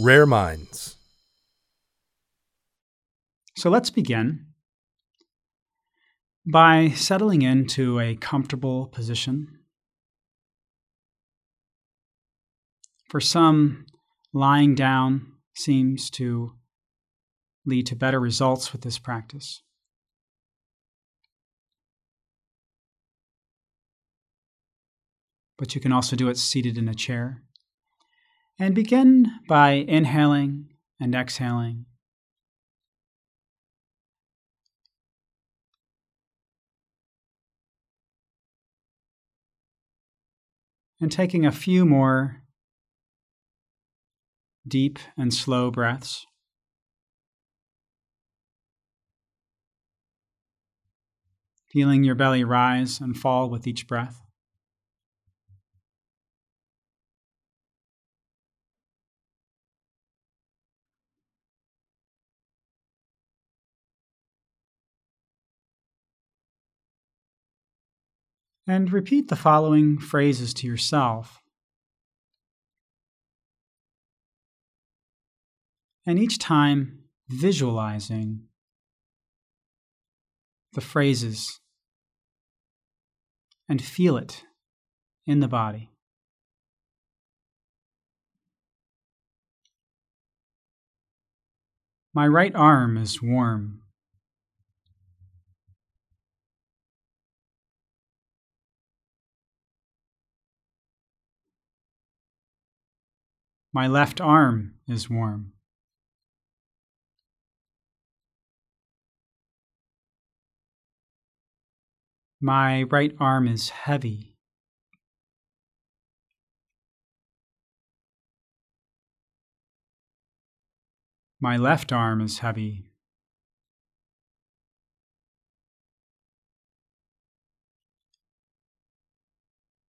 Rare Minds. So let's begin by settling into a comfortable position. For some, lying down seems to lead to better results with this practice. But you can also do it seated in a chair. And begin by inhaling and exhaling. And taking a few more deep and slow breaths. Feeling your belly rise and fall with each breath. And repeat the following phrases to yourself. And each time visualizing the phrases and feel it in the body. My right arm is warm. My left arm is warm. My right arm is heavy. My left arm is heavy.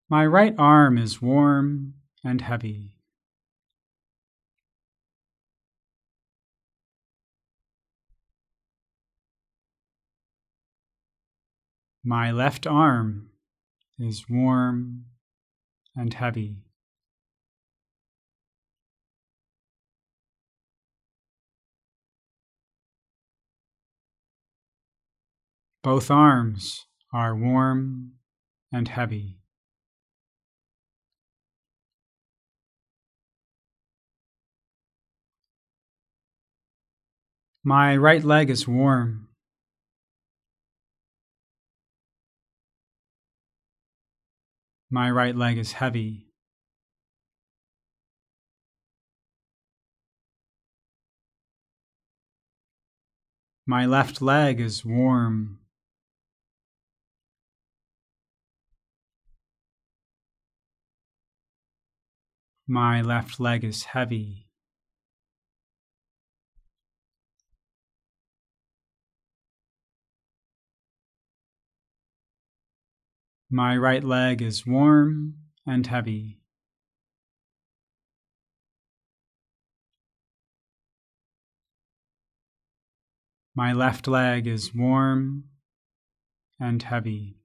My right arm is warm and heavy. My left arm is warm and heavy. Both arms are warm and heavy. My right leg is warm My right leg is heavy. My left leg is warm. My left leg is heavy. My right leg is warm and heavy. My left leg is warm and heavy.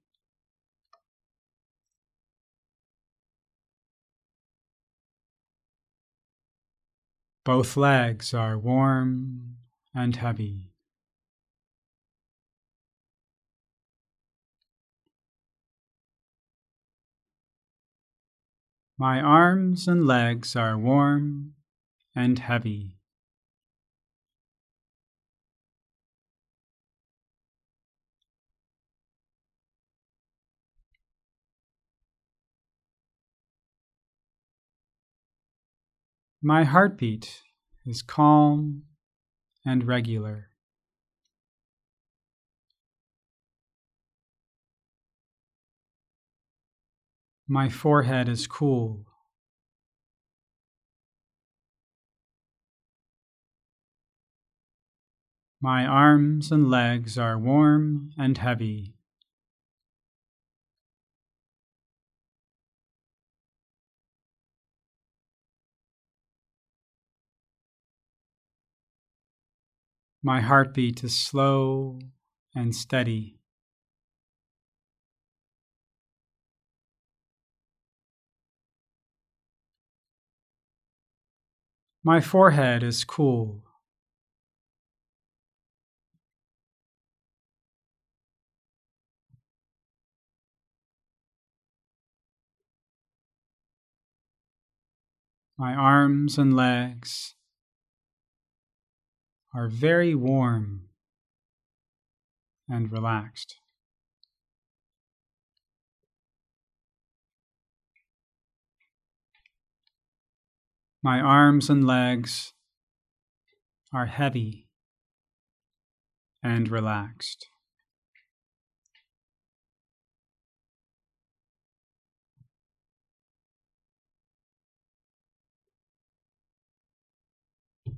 Both legs are warm and heavy. My arms and legs are warm and heavy. My heartbeat is calm and regular. My forehead is cool. My arms and legs are warm and heavy. My heartbeat is slow and steady. My forehead is cool. My arms and legs are very warm and relaxed. My arms and legs are heavy and relaxed.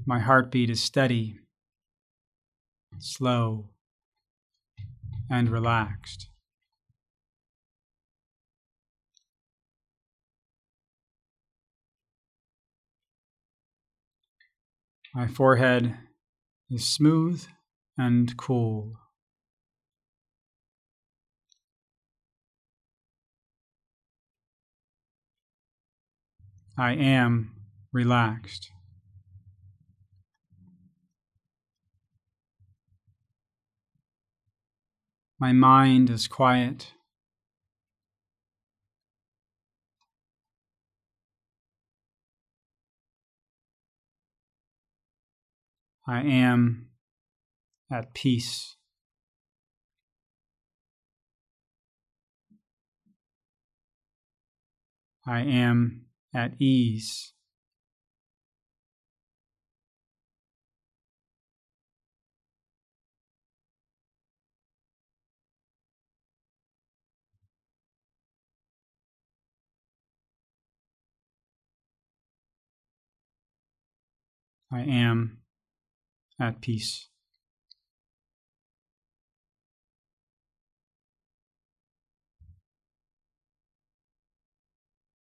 My heartbeat is steady, slow, and relaxed. My forehead is smooth and cool. I am relaxed. My mind is quiet. I am at peace. I am at ease. I am at peace.